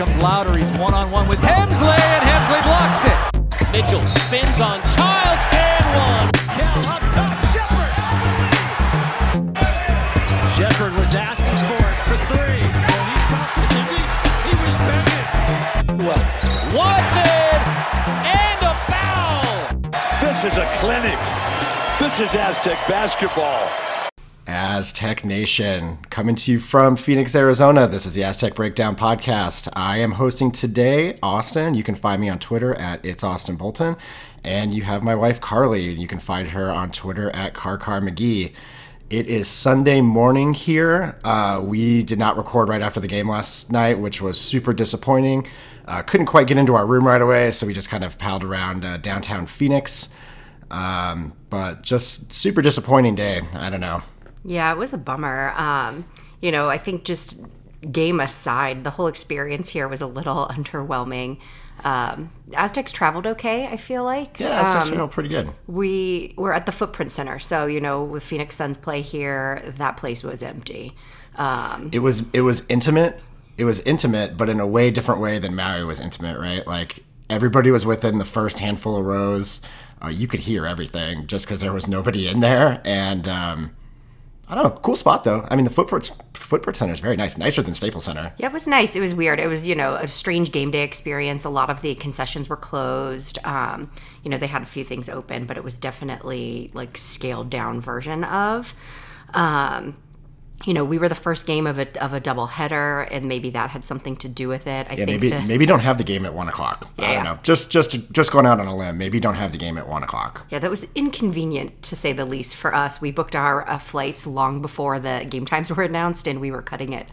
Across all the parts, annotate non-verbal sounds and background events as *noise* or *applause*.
comes Louder. He's one on one with Hemsley, and Hemsley blocks it. Mitchell spins on Childs and one. Cal up top, Shepard. Shepard was asking for it for three. Well, he felt it, didn't he? He was begging. Well, Watson and a foul. This is a clinic. This is Aztec basketball. Aztec Nation, coming to you from Phoenix, Arizona. This is the Aztec Breakdown Podcast. I am hosting today Austin. You can find me on Twitter at It's Austin Bolton. And you have my wife Carly. You can find her on Twitter at CarCar McGee. It is Sunday morning here. Uh, we did not record right after the game last night, which was super disappointing. Uh, couldn't quite get into our room right away, so we just kind of palled around uh, downtown Phoenix. Um, but just super disappointing day. I don't know. Yeah, it was a bummer. Um, you know, I think just game aside, the whole experience here was a little *laughs* underwhelming. Um, Aztecs traveled okay, I feel like. Yeah, it's Um, um, pretty good. we were at the Footprint Center, so you know, with Phoenix Suns play here, that place was empty. Um, It was it was intimate. It was intimate, but in a way different way than Maui was intimate, right? Like everybody was within the first handful of rows. Uh, you could hear everything just because there was nobody in there, and um, I don't know, cool spot though. I mean, the Footprint Footprint Center is very nice, nicer than Staples Center. Yeah, it was nice. It was weird. It was, you know, a strange game day experience. A lot of the concessions were closed. Um, you know, they had a few things open, but it was definitely like scaled down version of. Um, you know, we were the first game of a of a double header, and maybe that had something to do with it. I Yeah, think maybe the- maybe don't have the game at one o'clock. I Yeah. don't know. Just just just going out on a limb. Maybe don't have the game at one o'clock. Yeah, that was inconvenient to say the least for us. We booked our uh, flights long before the game times were announced, and we were cutting it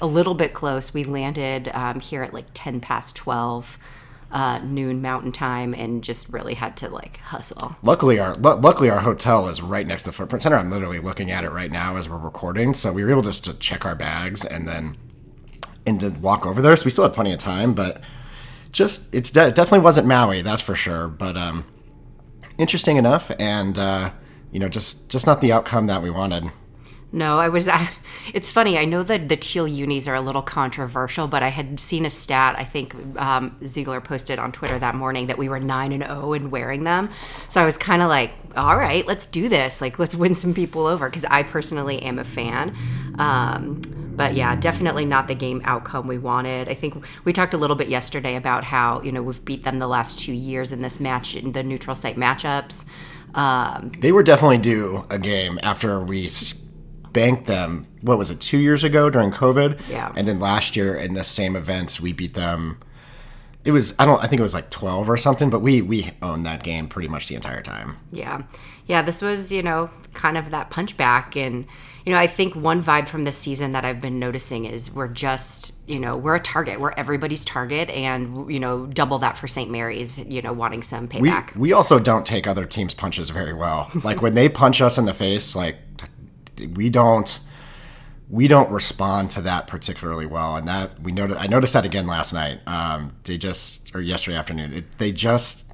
a little bit close. We landed um, here at like 10 past 12 uh, noon mountain time and just really had to like hustle. Luckily, our lu- luckily our hotel is right next to the Footprint Center. I'm literally looking at it right now as we're recording, so we were able just to check our bags and then and to walk over there. So we still had plenty of time, but just it's de- it definitely wasn't Maui, that's for sure. But um, interesting enough, and uh, you know, just just not the outcome that we wanted. No, I was. I, it's funny. I know that the teal unis are a little controversial, but I had seen a stat. I think um, Ziegler posted on Twitter that morning that we were nine and zero in wearing them. So I was kind of like, "All right, let's do this. Like, let's win some people over." Because I personally am a fan. Um, but yeah, definitely not the game outcome we wanted. I think we talked a little bit yesterday about how you know we've beat them the last two years in this match in the neutral site matchups. Um, They were definitely due a game after we spanked them. What was it? Two years ago during COVID. Yeah. And then last year in the same events, we beat them. It was I don't I think it was like twelve or something, but we we owned that game pretty much the entire time. Yeah. Yeah, this was, you know, kind of that punchback. And, you know, I think one vibe from this season that I've been noticing is we're just, you know, we're a target. We're everybody's target. And, you know, double that for St. Mary's, you know, wanting some We payback. we also don't take other teams' punches very well. Like when they punch us in the face, like we don't we don't respond to that particularly well, and that we noticed. I noticed that again last night. Um, they just or yesterday afternoon. It, they just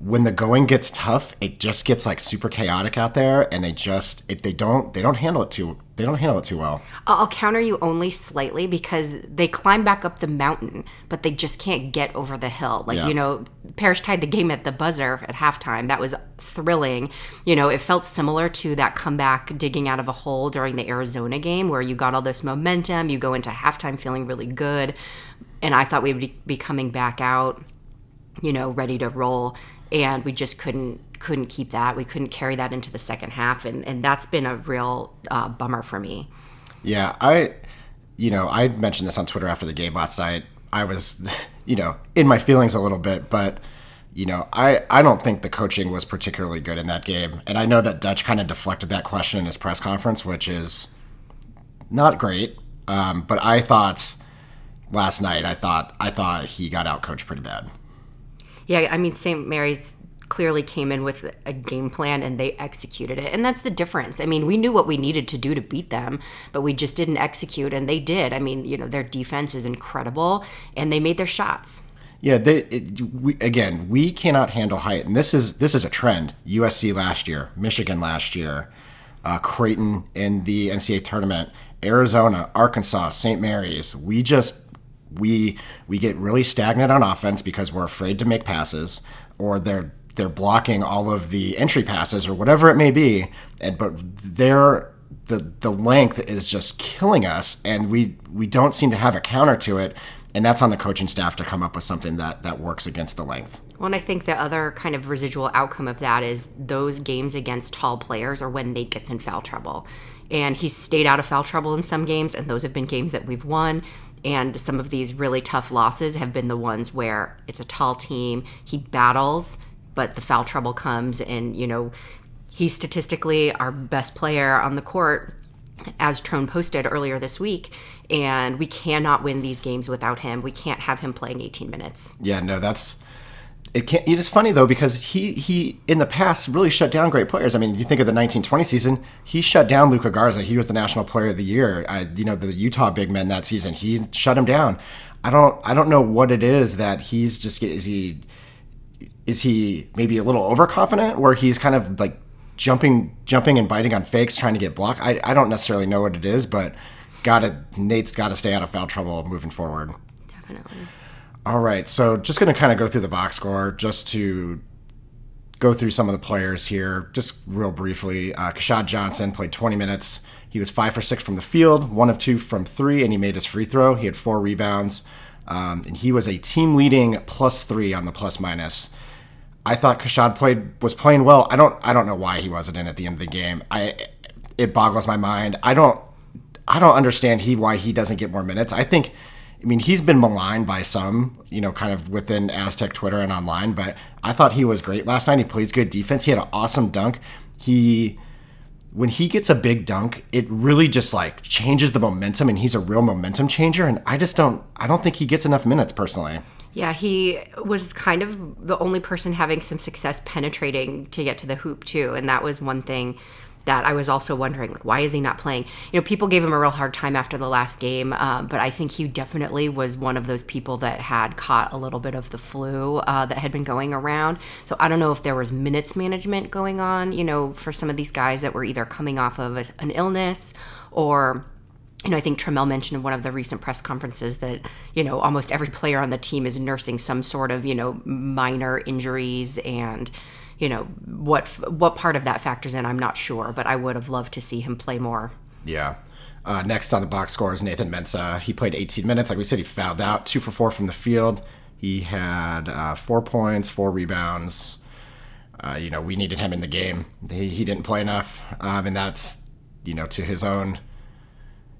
when the going gets tough, it just gets like super chaotic out there, and they just it, they don't they don't handle it too they don't handle it too well. I'll counter you only slightly because they climb back up the mountain, but they just can't get over the hill. Like, Yeah. you know, Parrish tied the game at the buzzer at halftime. That was thrilling. You know, it felt similar to that comeback digging out of a hole during the Arizona game where you got all this momentum, you go into halftime feeling really good. And I thought we would be coming back out you know, ready to roll, and we just couldn't couldn't keep that. We couldn't carry that into the second half, and and that's been a real uh, bummer for me. Yeah, I, you know, I mentioned this on Twitter after the game last night. I was, *laughs* you know, in my feelings a little bit, but you know, I I don't think the coaching was particularly good in that game, and I know that Dutch kind of deflected that question in his press conference, which is not great. Um, but I thought last night, I thought I thought he got out coached pretty bad. Yeah, I mean, St. Mary's clearly came in with a game plan and they executed it. And that's the difference. I mean, we knew what we needed to do to beat them, but we just didn't execute and they did. I mean, you know, their defense is incredible and they made their shots. Yeah, they it, we, again, we cannot handle height, and this is this is a trend. USC last year, Michigan last year, uh, Creighton in the NCAA tournament, Arizona, Arkansas, St. Mary's. We just we we get really stagnant on offense because we're afraid to make passes, or they're they're blocking all of the entry passes or whatever it may be, and but they're the the length is just killing us, and we we don't seem to have a counter to it, and that's on the coaching staff to come up with something that that works against the length. Well, and I think the other kind of residual outcome of that is those games against tall players are when Nate gets in foul trouble. And he's stayed out of foul trouble in some games, and those have been games that we've won. And some of these really tough losses have been the ones where it's a tall team, he battles, but the foul trouble comes, and, you know, he's statistically our best player on the court as Trone posted earlier this week, and we cannot win these games without him. We can't have him playing 18 minutes. Yeah, no, that's it. Can't. It is funny though because he he in the past really shut down great players. I mean, you think of the 1920 season, he shut down Luka Garza. He was the National Player of the Year. I, you know, the Utah big men that season, he shut him down. I don't I don't know what it is that he's just is he is he maybe a little overconfident where he's kind of like jumping jumping and biting on fakes trying to get blocked. I, I don't necessarily know what it is, but gotta Nate's gotta stay out of foul trouble moving forward. Definitely. All right, so just gonna kind of go through the box score just to go through some of the players here, just real briefly. Uh, Keshad Johnson played 20 minutes. He was five for six from the field, one of two from three, and he made his free throw. He had four rebounds, um, and he was a team leading plus three on the plus minus. I thought Keshad played was playing well. I don't I don't know why he wasn't in at the end of the game. I it boggles my mind. I don't I don't understand he why he doesn't get more minutes. I think I mean he's been maligned by some, you know, kind of within Aztec Twitter and online, but I thought he was great last night. He plays good defense. He had an awesome dunk. He when he gets a big dunk, it really just like changes the momentum and he's a real momentum changer and I just don't I don't think he gets enough minutes personally. Yeah, he was kind of the only person having some success penetrating to get to the hoop too, and that was one thing that I was also wondering, like, why is he not playing? You know, people gave him a real hard time after the last game, um, but I think he definitely was one of those people that had caught a little bit of the flu uh, that had been going around. So I don't know if there was minutes management going on, you know, for some of these guys that were either coming off of a, an illness or you know, I think Trammell mentioned in one of the recent press conferences that, you know, almost every player on the team is nursing some sort of, you know, minor injuries and, you know, what what part of that factors in, I'm not sure, but I would have loved to see him play more. Yeah. Uh, next on the box score is Nathan Mensah. He played 18 minutes. Like we said, he fouled out, two for four from the field. He had uh, four points, four rebounds. Uh, you know, we needed him in the game. He, he didn't play enough, um, and that's you know to his own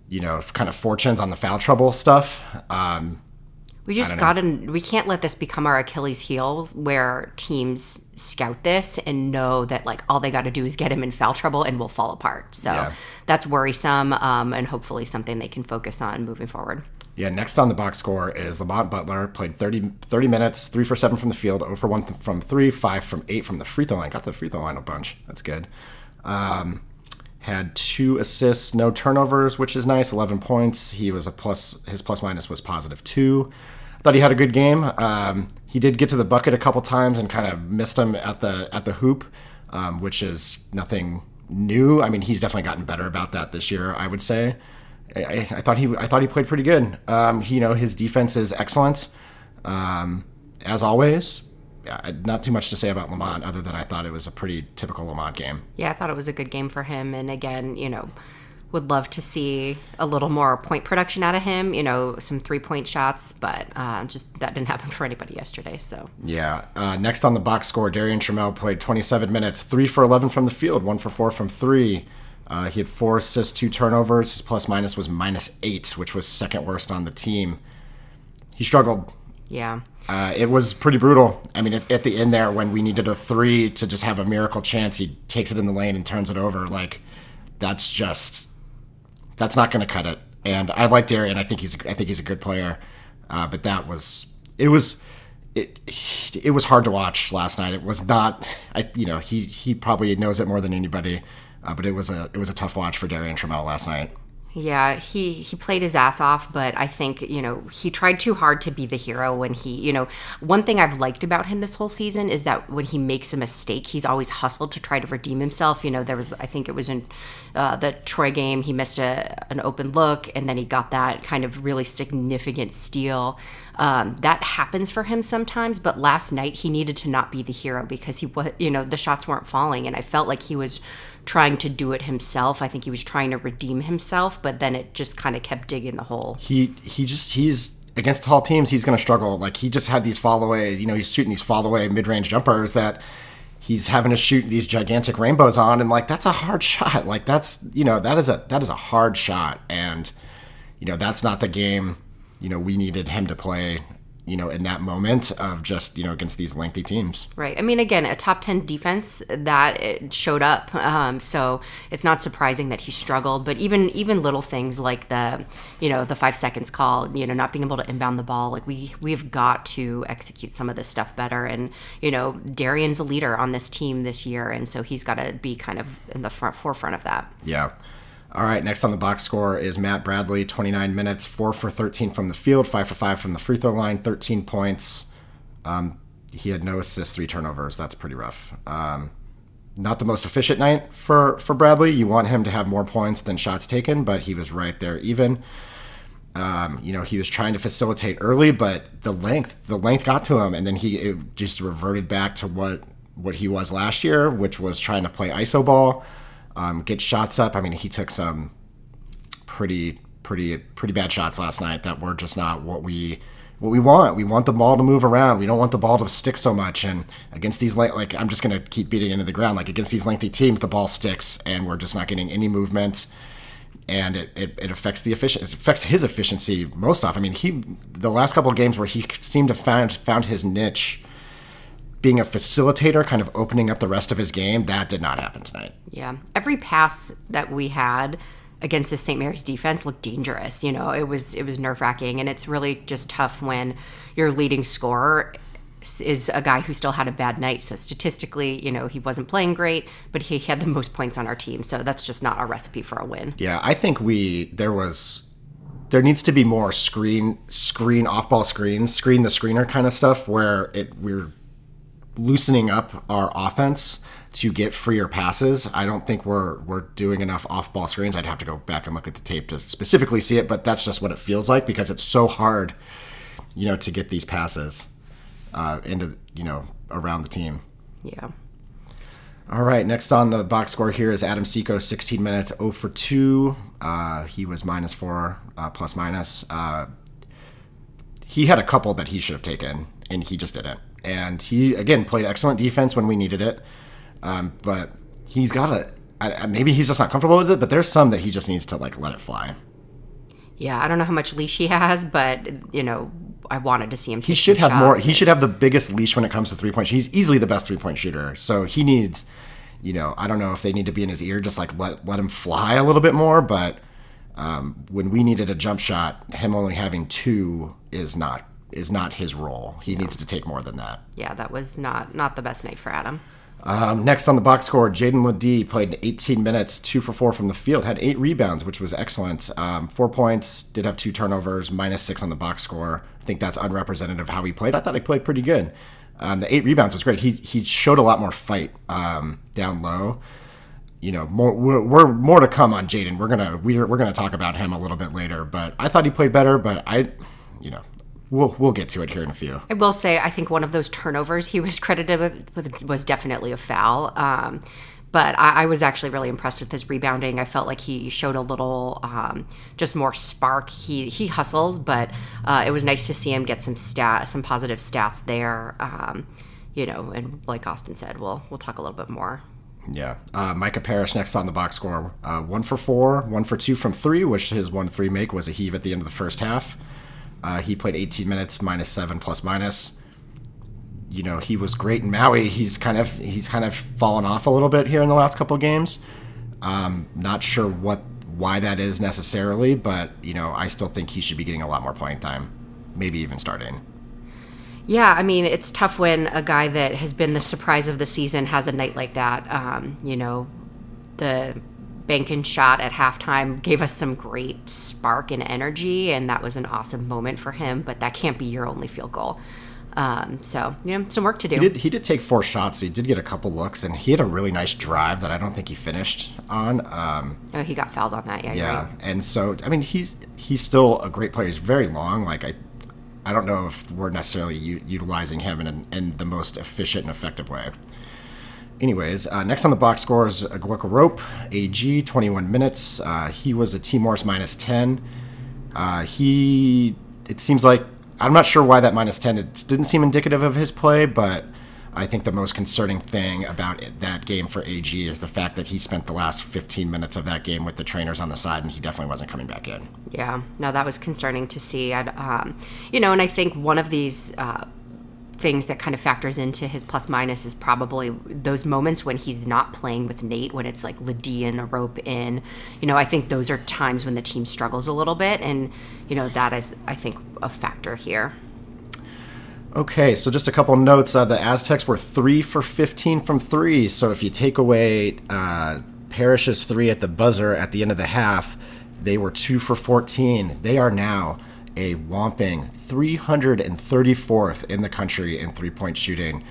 you know, kind of fortunes on the foul trouble stuff. Um, we just got to, we can't let this become our Achilles heels where teams scout this and know that like all they got to do is get him in foul trouble and we'll fall apart. So Yeah. that's worrisome um, and hopefully something they can focus on moving forward. yeah, next on the box score is Lamont Butler. Played 30, 30 minutes, three for seven from the field, 0 for one th- from three, five from eight from the free throw line. Got the free throw line a bunch. That's good. Um, had two assists, no turnovers, which is nice. 11 points. He was a plus, his plus minus was positive two. Thought he had a good game. Um, he did get to the bucket a couple times and kind of missed him at the at the hoop, um, which is nothing new. I mean, he's definitely gotten better about that this year. I would say. I, I thought he I thought he played pretty good. Um, he, you know, his defense is excellent, um, as always. Yeah, not too much to say about Lamont other than I thought it was a pretty typical Lamont game. Yeah, I thought it was a good game for him. And again, you know, would love to see a little more point production out of him, you know, some three point shots, but uh, just that didn't *laughs* happen for anybody yesterday. So Yeah. Uh, next on the box score, Darian Trammell played 27 minutes, three for 11 from the field, one for four from three. Uh, he had four assists, two turnovers. His plus minus was minus eight, which was second worst on the team. He struggled. yeah. Uh, it was pretty brutal. I mean, at, the end there, when we needed a three to just have a miracle chance, he takes it in the lane and turns it over. Like, that's just that's not going to cut it. And I like Darian. I think he's I think he's a good player. Uh, but that was it was it it was hard to watch last night. It was not. I you know he he probably knows it more than anybody. Uh, but it was a it was a tough watch for Darian Trammell last night. Yeah, he he played his ass off, but I think you know he tried too hard to be the hero. When he, you know, one thing I've liked about him this whole season is that when he makes a mistake, he's always hustled to try to redeem himself. You know, there was I think it was in uh, the Troy game, he missed a an open look, and then he got that kind of really significant steal. Um, that happens for him sometimes, but last night he needed to not be the hero because he was, you know, the shots weren't falling, and I felt like he was trying to do it himself. I think he was trying to redeem himself, but then it just kind of kept digging the hole. He he just he's against tall teams. He's going to struggle. Like he just had these fall away. You know, he's shooting these fall away mid range jumpers that he's having to shoot these gigantic rainbows on, and like that's a hard *laughs* shot. Like that's you know that is a that is a hard shot, and you know that's not the game. You know we needed him to play you know, in that moment of just, you know, against these lengthy teams. Right. I mean, again, a top 10 defense that it showed up. Um, so it's not surprising that he struggled, but even, even little things like the, you know, the five seconds call, you know, not being able to inbound the ball, like we, we've got to execute some of this stuff better. And, you know, Darian's a leader on this team this year. And so he's got to be kind of in the front forefront of that. Yeah. All right, next on the box score is Matt Bradley, 29 minutes, 4 for 13 from the field, 5 for 5 from the free throw line, 13 points. Um, he had no assists, three turnovers. That's pretty rough. Um, not the most efficient night for, for Bradley. You want him to have more points than shots taken, but he was right there even. Um, you know, he was trying to facilitate early, but the length, the length got to him, and then he just reverted back to what what he was last year, which was trying to play iso ball um, get shots up. I mean, he took some pretty pretty pretty bad shots last night that were just not what we what we want. We want the ball to move around. We don't want the ball to stick so much. And against these like I'm just gonna keep beating into the ground. Like against these lengthy teams, the ball sticks, and we're just not getting any movement. And it, it, it affects the efficiency. It affects his efficiency most off. I mean, he the last couple of games where he seemed to found found his niche being a facilitator, kind of opening up the rest of his game, that did not happen tonight. Yeah. Every pass that we had against the St. Mary's defense looked dangerous. You know, it was it was nerve wracking, and it's really just tough when your leading scorer is a guy who still had a bad night. So statistically, you know, he wasn't playing great, but he had the most points on our team. So that's just not a recipe for a win. Yeah, I think we there was there needs to be more screen screen off ball screens, screen the screener kind of stuff where it we're loosening up our offense to get freer passes. I don't think we're we're doing enough off ball screens. I'd have to go back and look at the tape to specifically see it, but that's just what it feels like because it's so hard, you know, to get these passes uh, into you know around the team. Yeah. All right, next on the box score here is Adam Seiko, 16 minutes, 0 for 2. Uh, he was minus 4, uh, plus minus. Uh, he had a couple that he should have taken, and he just didn't and he again played excellent defense when we needed it. Um, but he's got a maybe he's just not comfortable with it. But there's some that he just needs to like let it fly. Yeah, I don't know how much leash he has, but you know, I wanted to see him. he should have more. He should have the biggest leash when it comes to three point. He's easily the best three point shooter. So he needs, you know, I don't know if they need to be in his ear, just like let let him fly a little bit more. But um, when we needed a jump shot, him only having two is not is not his role. He no. needs to take more than that. Yeah, that was not not the best night for Adam. Um, next on the box score, Jaedon LeDee played 18 minutes, two for four from the field, had eight rebounds, which was excellent. Um, four points, did have two turnovers, minus six on the box score. I think that's unrepresentative of how he played. I thought he played pretty good. Um, the eight rebounds was great. He he showed a lot more fight um, down low. You know, more we're, we're, more to come on Jaedon. We're gonna we're, we're gonna talk about him a little bit later. But I thought he played better. But I, you know, we'll we'll get to it here in a few. I will say, I think one of those turnovers he was *laughs* credited with was definitely a foul. Um, but I, I, was actually really impressed with his rebounding. I felt like he showed a little um, just more spark. He he hustles, but uh, it was nice to see him get some stat some positive stats there. Um, you know, and like Austin said, we'll we'll talk a little bit more. Yeah, uh, Micah Parrish next on the box score, uh, one for four, one for two from three, which his one three make was a heave at the end of the first half. Uh, he played 18 minutes, minus seven, plus minus. You know, he was great in Maui. He's kind of he's kind of fallen off a little bit here in the last couple of games. Um, not sure what why that is necessarily, but you know, I still think he should be getting a lot more playing time, maybe even starting. Yeah, I mean, it's tough when a guy that has been the surprise of the season has a night like that. Um, you know, the banking shot at halftime gave us some great spark and energy, and that was an awesome moment for him. But that can't be your only field goal. Um, so you know, some work to do. He did, he did take four shots. He did get a couple looks, and he had a really nice drive that I don't think he finished on. Um, oh, he got fouled on that. Yeah, yeah, right. and so I mean, he's he's still a great player. He's very long. Like I, I don't know if we're necessarily u- utilizing him in, in the most efficient and effective way. Anyways, uh, next on the box score is Aguek Arop, AG, 21 minutes. Uh, he was a T Morris minus 10. Uh, he, it seems like, I'm not sure why that minus 10, it didn't seem indicative of his play, but I think the most concerning thing about it, that game for AG is the fact that he spent the last 15 minutes of that game with the trainers on the side, and he definitely wasn't coming back in. Yeah, no, that was concerning to see. I'd, um, you know, and I think one of these uh, things that kind of factors into his plus minus is probably those moments when he's not playing with Nate, when it's like LeDee and Arop in. You know, I think those are times when the team struggles a little bit, and you know that is, I think, a factor here. Okay, so just a couple notes. Uh, the Aztecs were three for 15 from three. So if you take away uh, Parrish's three at the buzzer at the end of the half, they were two for 14. They are now a whomping 334th in the country in three point shooting.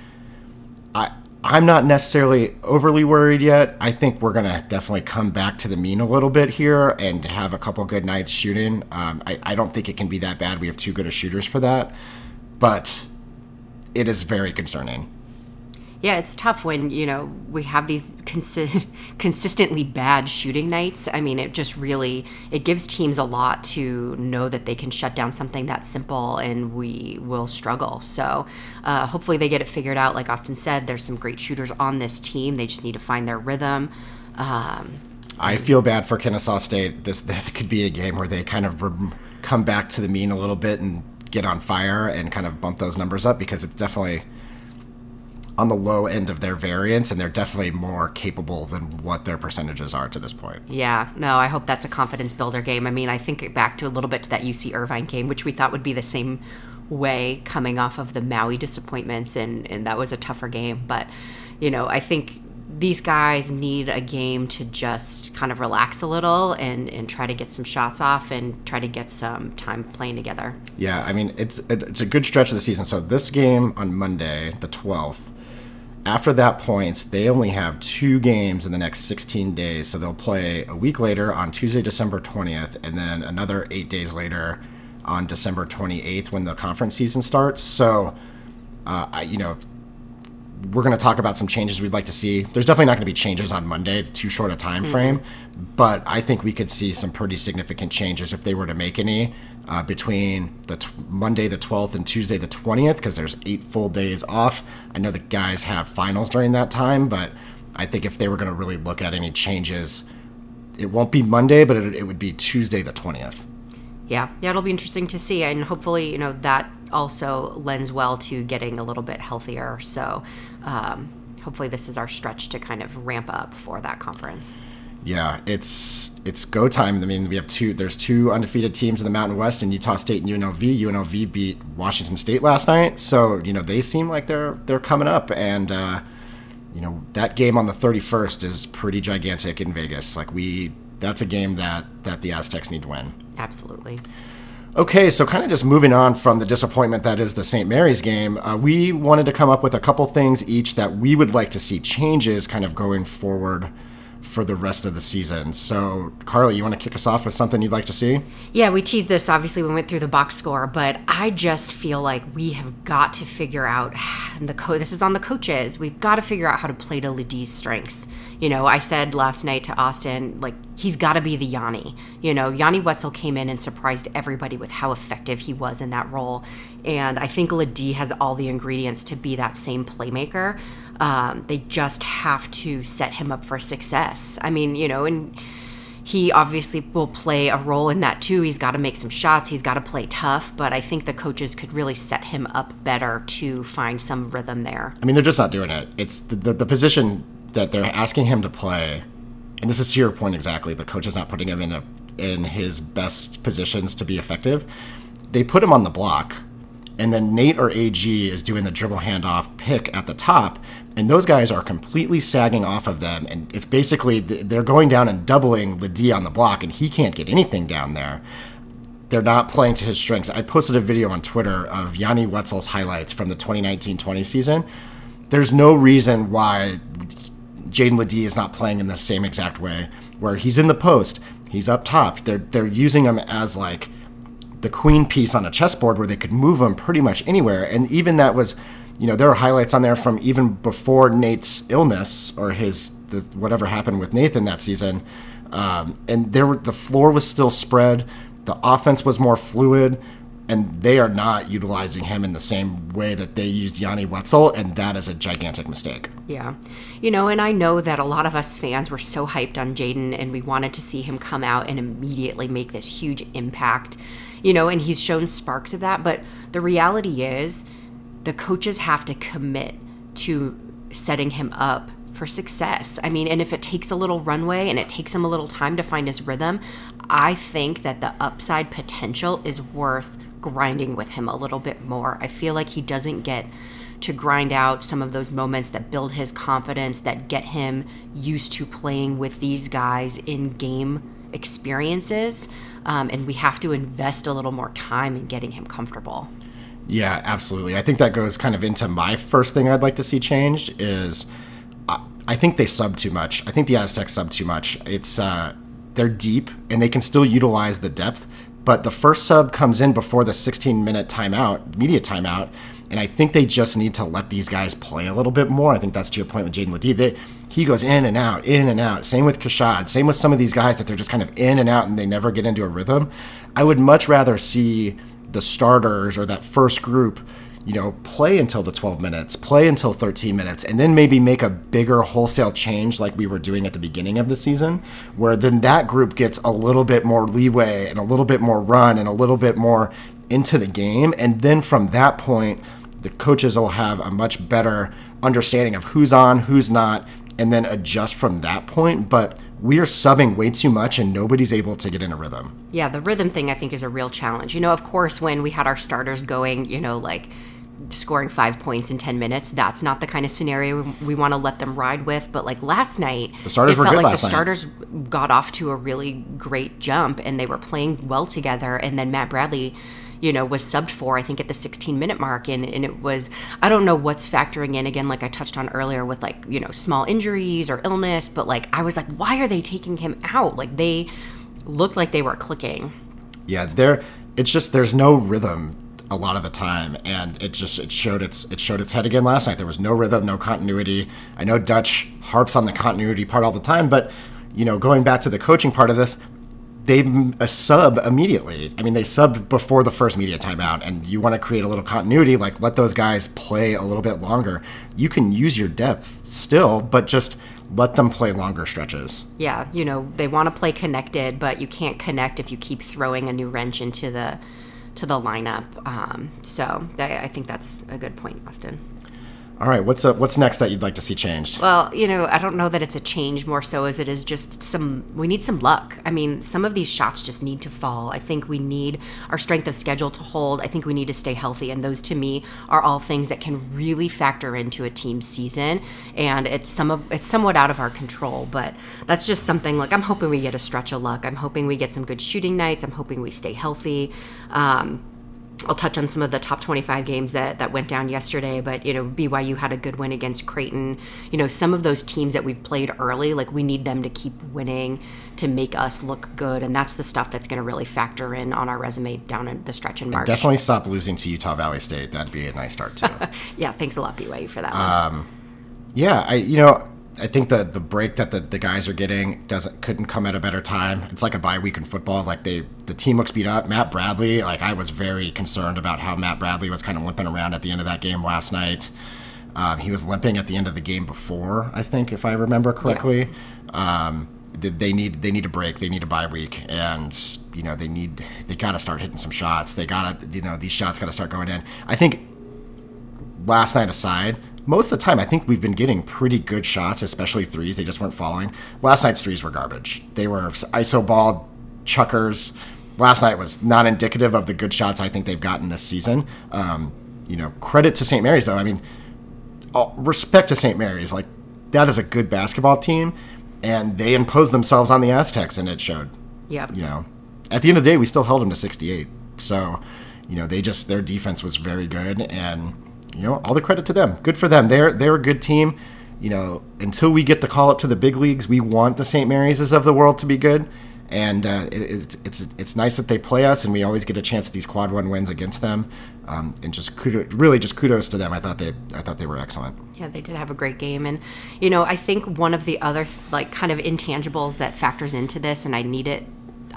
I, I'm not necessarily overly worried yet. I think we're going to definitely come back to the mean a little bit here and have a couple good nights shooting. Um, I, I don't think it can be that bad. We have too good of shooters for that. But it is very concerning. Yeah, it's tough when, you know, we have these consi- *laughs* consistently bad shooting nights. I mean, it just really it gives teams a lot to know that they can shut down something that simple and we will struggle. So, uh, hopefully they get it figured out like Austin said, there's some great shooters on this team. They just need to find their rhythm. Um, I feel bad for Kennesaw State. This, *laughs* this could be a game where they kind of come back to the mean a little bit and get on fire and kind of bump those numbers up because it's definitely on the low end of their variance and they're definitely more capable than what their percentages are to this point. Yeah, no, I hope that's a confidence builder game. I mean, I think back to a little bit to that UC Irvine game, which we thought would be the same way coming off of the Maui disappointments and and that was a tougher game, but you know, I think these guys need a game to just kind of relax a little and, and try to get some shots off and try to get some time playing together. Yeah, I mean it's it, it's a good stretch of the season. So this game on Monday, the twelfth, after that point, they only have two games in the next 16 days. So they'll play a week later on Tuesday, December 20th, and then another eight days later on December 28th when the conference season starts. So, uh, I, you know, we're going to talk about some changes we'd like to see. There's definitely not going to be changes on Monday. It's too short a time frame, mm-hmm. but I think we could see some pretty significant changes if they were to make any uh, between the t- Monday the 12th and Tuesday the 20th because there's eight full days off. I know the guys have finals during that time, but I think if they were going to really look at any changes, it won't be Monday, but it, it would be Tuesday the 20th. Yeah, it'll be interesting to see, and hopefully, you know, that also lends well to getting a little bit healthier. So, um, hopefully, this is our stretch to kind of ramp up for that conference. Yeah, it's it's go time. I mean, we have two. There's two undefeated teams in the Mountain West, and Utah State and UNLV. UNLV beat Washington State last night, so you know they seem like they're they're coming up, and uh, you know that game on the 31st is pretty gigantic in Vegas. Like we, that's a game that that the Aztecs need to win. Absolutely. Okay, so kind of just moving on from the disappointment that is the St. Mary's game, uh, we wanted to come up with a couple things each that we would like to see changes kind of going forward for the rest of the season. So, Carly, you want to kick us off with something you'd like to see? Yeah, we teased this. Obviously, we went through the box score, but I just feel like we have got to figure out. And the co- this is on the coaches. We've got to figure out how to play to LeDee's strengths. You know, I said last night to Austin, like he's got to be the Yanni. You know, Yanni Wetzel came in and surprised everybody with how effective he was in that role, and I think LeDee has all the ingredients to be that same playmaker. Um, they just have to set him up for success. I mean, you know, and he obviously will play a role in that too. He's got to make some shots, he's got to play tough, but I think the coaches could really set him up better to find some rhythm there. I mean, they're just not doing it. It's the, the, the position that they're asking him to play, and this is to your point exactly. The coach is not putting him in a in his best positions to be effective. They put him on the block, and then Nate or AG is doing the dribble handoff pick at the top, and those guys are completely sagging off of them, and it's basically they're going down and doubling LeDee on the block, and he can't get anything down there. They're not playing to his strengths. I posted a video on Twitter of Yanni Wetzel's highlights from the 2019-20 season. There's no reason why Jaedon LeDee is not playing in the same exact way, where he's in the post, he's up top. They're they're using him as like the queen piece on a chessboard where they could move him pretty much anywhere. And even that was, you know, there are highlights on there from even before Nate's illness or his the, whatever happened with Nathan that season. Um, and there were, the floor was still spread. The offense was more fluid and they are not utilizing him in the same way that they used Yanni Wetzel, and that is a gigantic mistake. Yeah. You know, and I know that a lot of us fans were so hyped on Jaedon and we wanted to see him come out and immediately make this huge impact, you know, and he's shown sparks of that. But the reality is, the coaches have to commit to setting him up for success. I mean, and if it takes a little runway and it takes him a little time to find his rhythm, I think that the upside potential is worth grinding with him a little bit more. I feel like he doesn't get to grind out some of those moments that build his confidence, that get him used to playing with these guys in game experiences. Um, and we have to invest a little more time in getting him comfortable. Yeah, absolutely. I think that goes kind of into my first thing I'd like to see changed is I think they sub too much. I think the Aztecs sub too much. It's uh, they're deep and they can still utilize the depth, but the first sub comes in before the 16 minute timeout, media timeout. And I think they just need to let these guys play a little bit more. I think that's to your point with Jaedon LeDee. They, he goes in and out, in and out. Same with Keshad. Same with some of these guys that they're just kind of in and out and they never get into a rhythm. I would much rather see the starters or that first group you know, play until the 12 minutes, play until 13 minutes, and then maybe make a bigger wholesale change like we were doing at the beginning of the season, where then that group gets a little bit more leeway and a little bit more run and a little bit more into the game. And then from that point, the coaches will have a much better understanding of who's on, who's not, and then adjust from that point. But we are subbing way too much and nobody's able to get in a rhythm. Yeah, the rhythm thing I think is a real challenge. You know, of course, when we had our starters going, you know, like scoring five points in 10 minutes. That's not the kind of scenario we, we want to let them ride with. But like last night, the starters felt like the night. starters got off to a really great jump and they were playing well together. And then Matt Bradley, you know, was subbed for, I think, at the 16 minute mark. And, and it was, I don't know what's factoring in again, like I touched on earlier with like, you know, small injuries or illness. But like, I was like, why are they taking him out? Like, they looked like they were clicking. Yeah, there. It's just there's no rhythm a lot of the time, and it just it showed its it showed its head again last night. There was no rhythm, no continuity. I know Dutch harps on the continuity part all the time, but you know, going back to the coaching part of this, they sub immediately. I mean, they subbed before the first media timeout, and you want to create a little continuity, like let those guys play a little bit longer. You can use your depth still, but just let them play longer stretches. Yeah, you know, they want to play connected, but you can't connect if you keep throwing a new wrench into the to the lineup. Um, so I, I think that's a good point, Austin. All right, what's uh, what's next that you'd like to see changed? Well, you know, I don't know that it's a change more so as it is just some, we need some luck. I mean, some of these shots just need to fall. I think we need our strength of schedule to hold. I think we need to stay healthy. And those to me are all things that can really factor into a team's season. And it's some of, it's somewhat out of our control, but that's just something like I'm hoping we get a stretch of luck. I'm hoping we get some good shooting nights. I'm hoping we stay healthy. Um, I'll touch on some of the top 25 games that, that went down yesterday, but you know, BYU had a good win against Creighton. You know, some of those teams that we've played early, like we need them to keep winning to make us look good, and that's the stuff that's going to really factor in on our resume down in the stretch in March. Definitely stop losing to Utah Valley State. That'd be a nice start too. *laughs* yeah, thanks a lot BYU for that um, one. yeah, I you know I think the the break that the, the guys are getting doesn't couldn't come at a better time. It's like a bye week in football. Like they the team looks beat up. Matt Bradley, like I was very concerned about how Matt Bradley was kind of limping around at the end of that game last night. Um, he was limping at the end of the game before, I think, if I remember correctly. Um, they- they need they need a break. They need a bye week, and you know they need they got to start hitting some shots. They got to you know these shots got to start going in. I think last night aside, most of the time I think we've been getting pretty good shots, especially threes. They just weren't falling. Last night's threes were garbage. They were ISO ball chuckers. last night was not indicative of the good shots I think they've gotten this season. Um, you know, credit to St. Mary's though. I mean, respect to St. Mary's. Like that is a good basketball team, and they imposed themselves on the Aztecs, and it showed. Yep. You know, at the end of the day, we still held them to 68. So, you know, they just their defense was very good, and you know, all the credit to them. Good for them. They're they're a good team. You know, until we get the call up to the big leagues, we want the St. Mary's of the world to be good and uh, it, it's it's it's nice that they play us, and we always get a chance at these quad one wins against them. Um, and just kudos, really just kudos to them. I thought they I thought they were excellent. Yeah, they did have a great game, and you know I think one of the other like kind of intangibles that factors into this, and I need it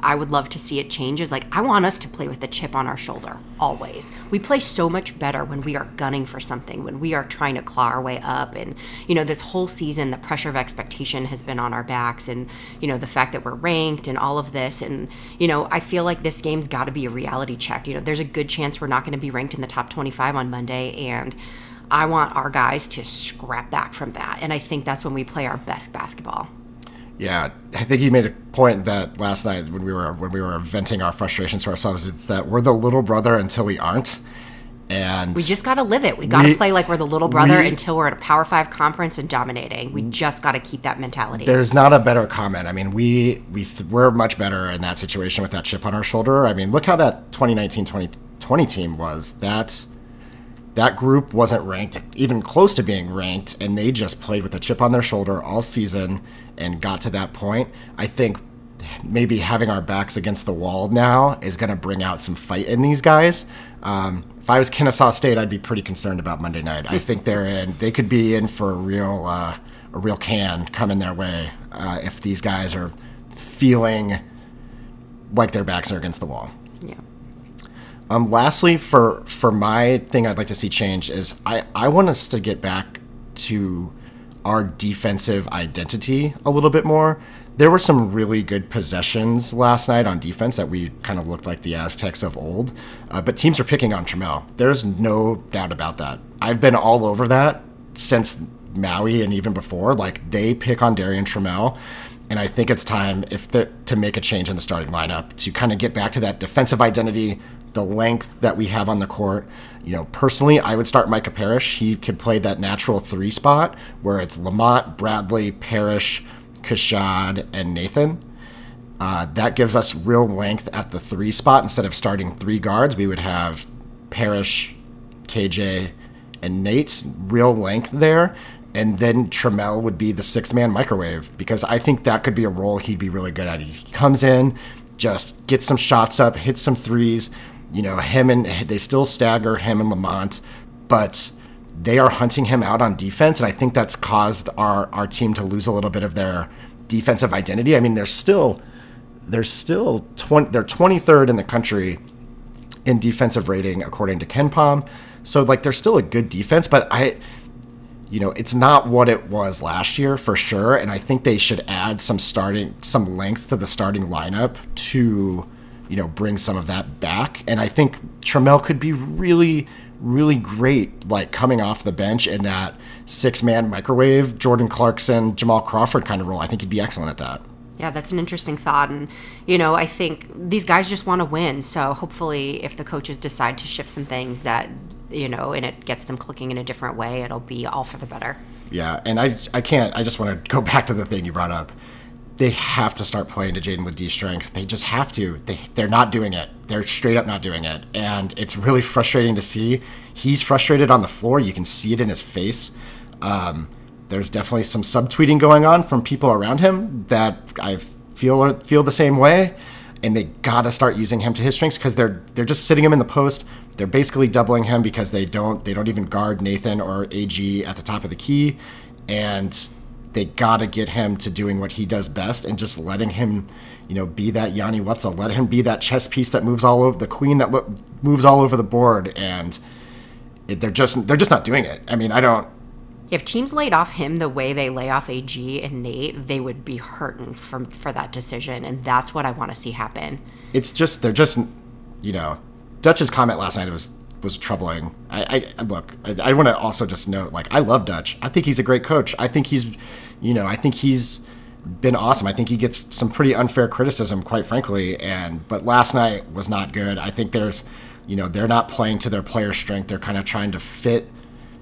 I would love to see it change is like I want us to play with the chip on our shoulder always. We play so much better when we are gunning for something, when we are trying to claw our way up and you know this whole season the pressure of expectation has been on our backs and you know the fact that we're ranked and all of this and you know I feel like this game's got to be a reality check. You know, there's a good chance we're not going to be ranked in the top 25 on Monday and I want our guys to scrap back from that. And I think that's when we play our best basketball. Yeah, I think he made a point that last night when we were when we were venting our frustrations to ourselves. It's that we're the little brother until we aren't, and we just got to live it. We got to play like we're the little brother we- until we're at a Power Five conference and dominating. We just got to keep that mentality. there's not a better comment. I mean, we we th- we're much better in that situation with that chip on our shoulder. I mean, look how that 2019-2020 team was. That that group wasn't ranked even close to being ranked, and they just played with a chip on their shoulder all season and got to that point. I think maybe having our backs against the wall now is going to bring out some fight in these guys. Um, if I was Kennesaw State, I'd be pretty concerned about Monday night. I think they're in. They could be in for a real, uh, a real can coming their way uh, if these guys are feeling like their backs are against the wall. yeah. Um, lastly, for for my thing, I'd like to see change is I I want us to get back to our defensive identity a little bit more. There were some really good possessions last night on defense that we kind of looked like the Aztecs of old, uh, but teams are picking on Trammell. There's no doubt about that. I've been all over that since Maui and even before. Like they pick on Darian Trammell, and I think it's time if to make a change in the starting lineup to kind of get back to that defensive identity, the length that we have on the court. You know, personally, I would start Micah Parrish. He could play that natural three spot where it's Lamont, Bradley, Parrish, Keshad, and Nathan. Uh, that gives us real length at the three spot. Instead of starting three guards, we would have Parrish, KJ, and Nate. Real length there. And then Trammell would be the sixth man microwave because I think that could be a role he'd be really good at. He comes in, just gets some shots up, hits some threes. You know, him and they still stagger him and Lamont, but they are hunting him out on defense, and I think that's caused our our team to lose a little bit of their defensive identity. I mean, they're still they're still 20 they're 23rd in the country in defensive rating according to KenPom. So like they're still a good defense, but I you know, it's not what it was last year for sure, and I think they should add some starting some length to the starting lineup to you know, bring some of that back. And I think Trammell could be really really great like coming off the bench in that six-man microwave Jordan Clarkson, Jamal Crawford kind of role. I think he'd be excellent at that. Yeah, that's an interesting thought. And, you know, I think these guys just want to win. So hopefully, if the coaches decide to shift some things that, you know, and it gets them clicking in a different way, it'll be all for the better. Yeah, and I I can't. I just want to go *laughs* back to the thing you brought up. They have to start playing to Jaedon LeDee's strengths. They just have to. They they're not doing it. They're straight up not doing it, and it's really frustrating to see. He's frustrated on the floor. You can see it in his face. Um, there's definitely some subtweeting going on from people around him that I feel feel the same way, and they gotta start using him to his strengths because they're they're just sitting him in the post. They're basically doubling him because they don't they don't even guard Nathan or AG at the top of the key, and they gotta get him to doing what he does best and just letting him, you know, be that Yanni Wetzel. Let him be that chess piece that moves all over the queen that lo- moves all over the board, and it, they're just they're just not doing it. I mean, I don't. If teams laid off him the way they lay off AG and Nate, they would be hurting from for that decision, and that's what I want to see happen. It's just they're just, you know, Dutch's comment last night was was troubling. I, I look. I, I want to also just note, like, I love Dutch. I think he's a great coach. I think he's, you know, I think he's been awesome. I think he gets some pretty unfair criticism, quite frankly. And but last night was not good. I think there's, you know, they're not playing to their player strength. They're kind of trying to fit,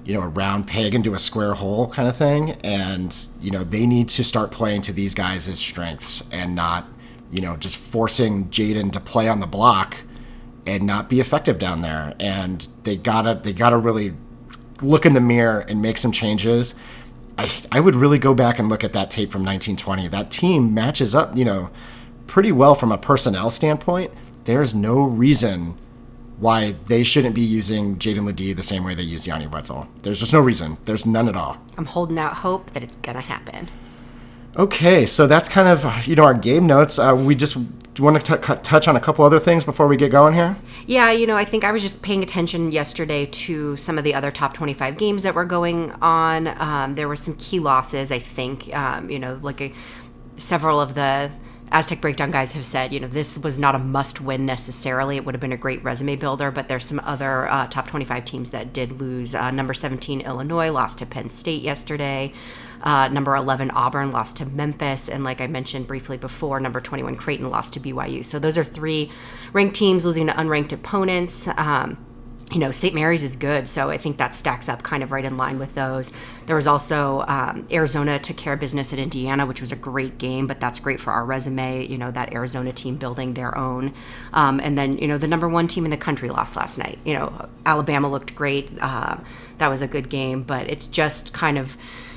you know, a round peg into a square hole kind of thing. And you know, they need to start playing to these guys' strengths and not, you know, just forcing Jaedon to play on the block and not be effective down there. And they gotta they gotta really look in the mirror and make some changes. I, I would really go back and look at that tape from 1920. That team matches up, you know, pretty well from a personnel standpoint. There's no reason why they shouldn't be using Jaedon LeDee the same way they use Yanni Wetzel. There's just no reason. There's none at all. I'm holding out hope that it's gonna happen. Okay, so that's kind of you know our game notes. Uh, we just want to t- touch on a couple other things before we get going here. Yeah, you know, I think I was just paying attention yesterday to some of the other top 25 games that were going on. Um, there were some key losses, I think. Um, you know, like a, several of the Aztec Breakdown guys have said, you know, this was not a must win necessarily. It would have been a great resume builder, but there's some other uh, top 25 teams that did lose. Uh, number 17, Illinois, lost to Penn State yesterday. Uh, number 11, Auburn lost to Memphis. And like I mentioned briefly before, number 21, Creighton lost to BYU. So those are three ranked teams losing to unranked opponents. Um, you know, St. Mary's is good, so I think that stacks up kind of right in line with those. There was also um, Arizona took care of business at Indiana, which was a great game, but that's great for our resume. You know, that Arizona team building their own. Um, and then, you know, the number one team in the country lost last night. You know, Alabama looked great. Uh, that was a good game, but it's just kind of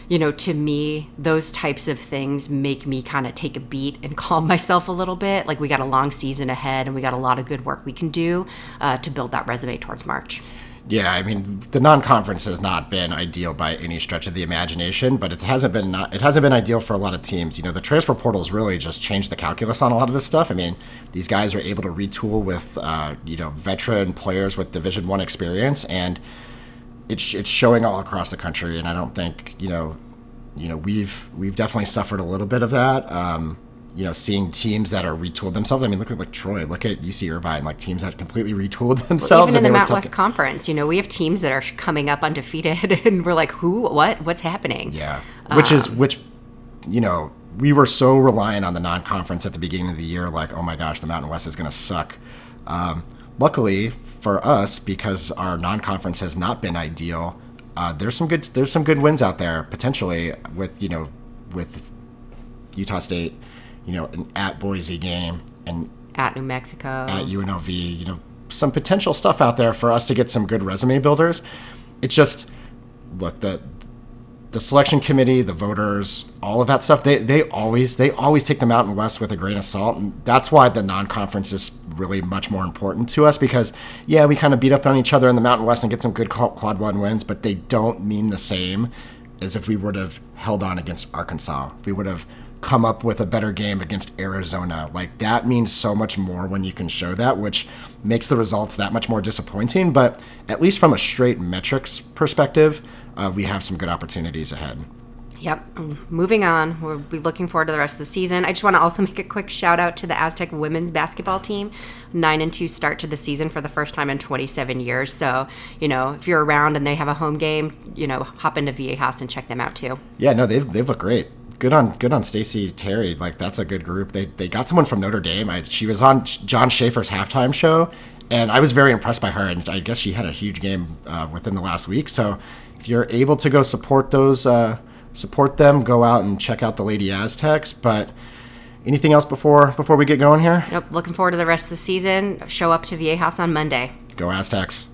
you know, to me, those types of things make me kind of take a beat and *laughs* calm myself a little bit. Like we got a long season ahead and we got a lot of good work we can do uh, to build that resume towards March. Yeah, I mean, the non-conference has not been ideal by any stretch of the imagination, but it hasn't been not, it hasn't been ideal for a lot of teams. You know, the transfer portal's really just changed the calculus on a lot of this stuff. I mean, these guys are able to retool with uh, you know veteran players with Division One experience, and it's it's showing all across the country, and I don't think you know, you know, we've we've definitely suffered a little bit of that. Um, you know, seeing teams that are retooled themselves. I mean, look at like Troy, look at UC Irvine, like teams that completely retooled themselves. Well, even in the Mountain West Conference, you know, we have teams that are coming up undefeated, *laughs* and we're like, who, what, what's happening? Yeah, which um, is which, you know, we were so reliant on the non-conference at the beginning of the year, like, oh my gosh, the Mountain West is going to suck. Um, luckily for us, because our non-conference has not been ideal, uh, there's some good there's some good wins out there potentially with you know with Utah State, you know, an at Boise game and at New Mexico, at UNLV, you know, some potential stuff out there for us to get some good resume builders. It's just look the the selection committee, the voters, all of that stuff, they, they always they always take the Mountain West with a grain of salt, and that's why the non-conference is really much more important to us because yeah, we kind of beat up on each other in the Mountain West and get some good quad one wins, but they don't mean the same as if we would have held on against Arkansas. If we would have come up with a better game against Arizona. Like that means so much more when you can show that, which makes the results that much more disappointing. But at least from a straight metrics perspective, uh, we have some good opportunities ahead. Yep. Moving on, we'll be looking forward to the rest of the season. I just want to also make a quick shout out to the Aztec women's basketball team. Nine and two start to the season for the first time in 27 years. So, you know, if you're around and they have a home game, you know, hop into Viejas and check them out too. Yeah, no, they've they've looked great good on good on Stacie Terry. Like that's a good group. They they got someone from Notre Dame. I, she was on John Schaefer's halftime show, and I was very impressed by her. And I guess she had a huge game uh, within the last week. So if you're able to go support those, uh, support them. Go out and check out the Lady Aztecs. But anything else before before we get going here? Nope. Looking forward to the rest of the season. Show up to Viejas on Monday. Go Aztecs.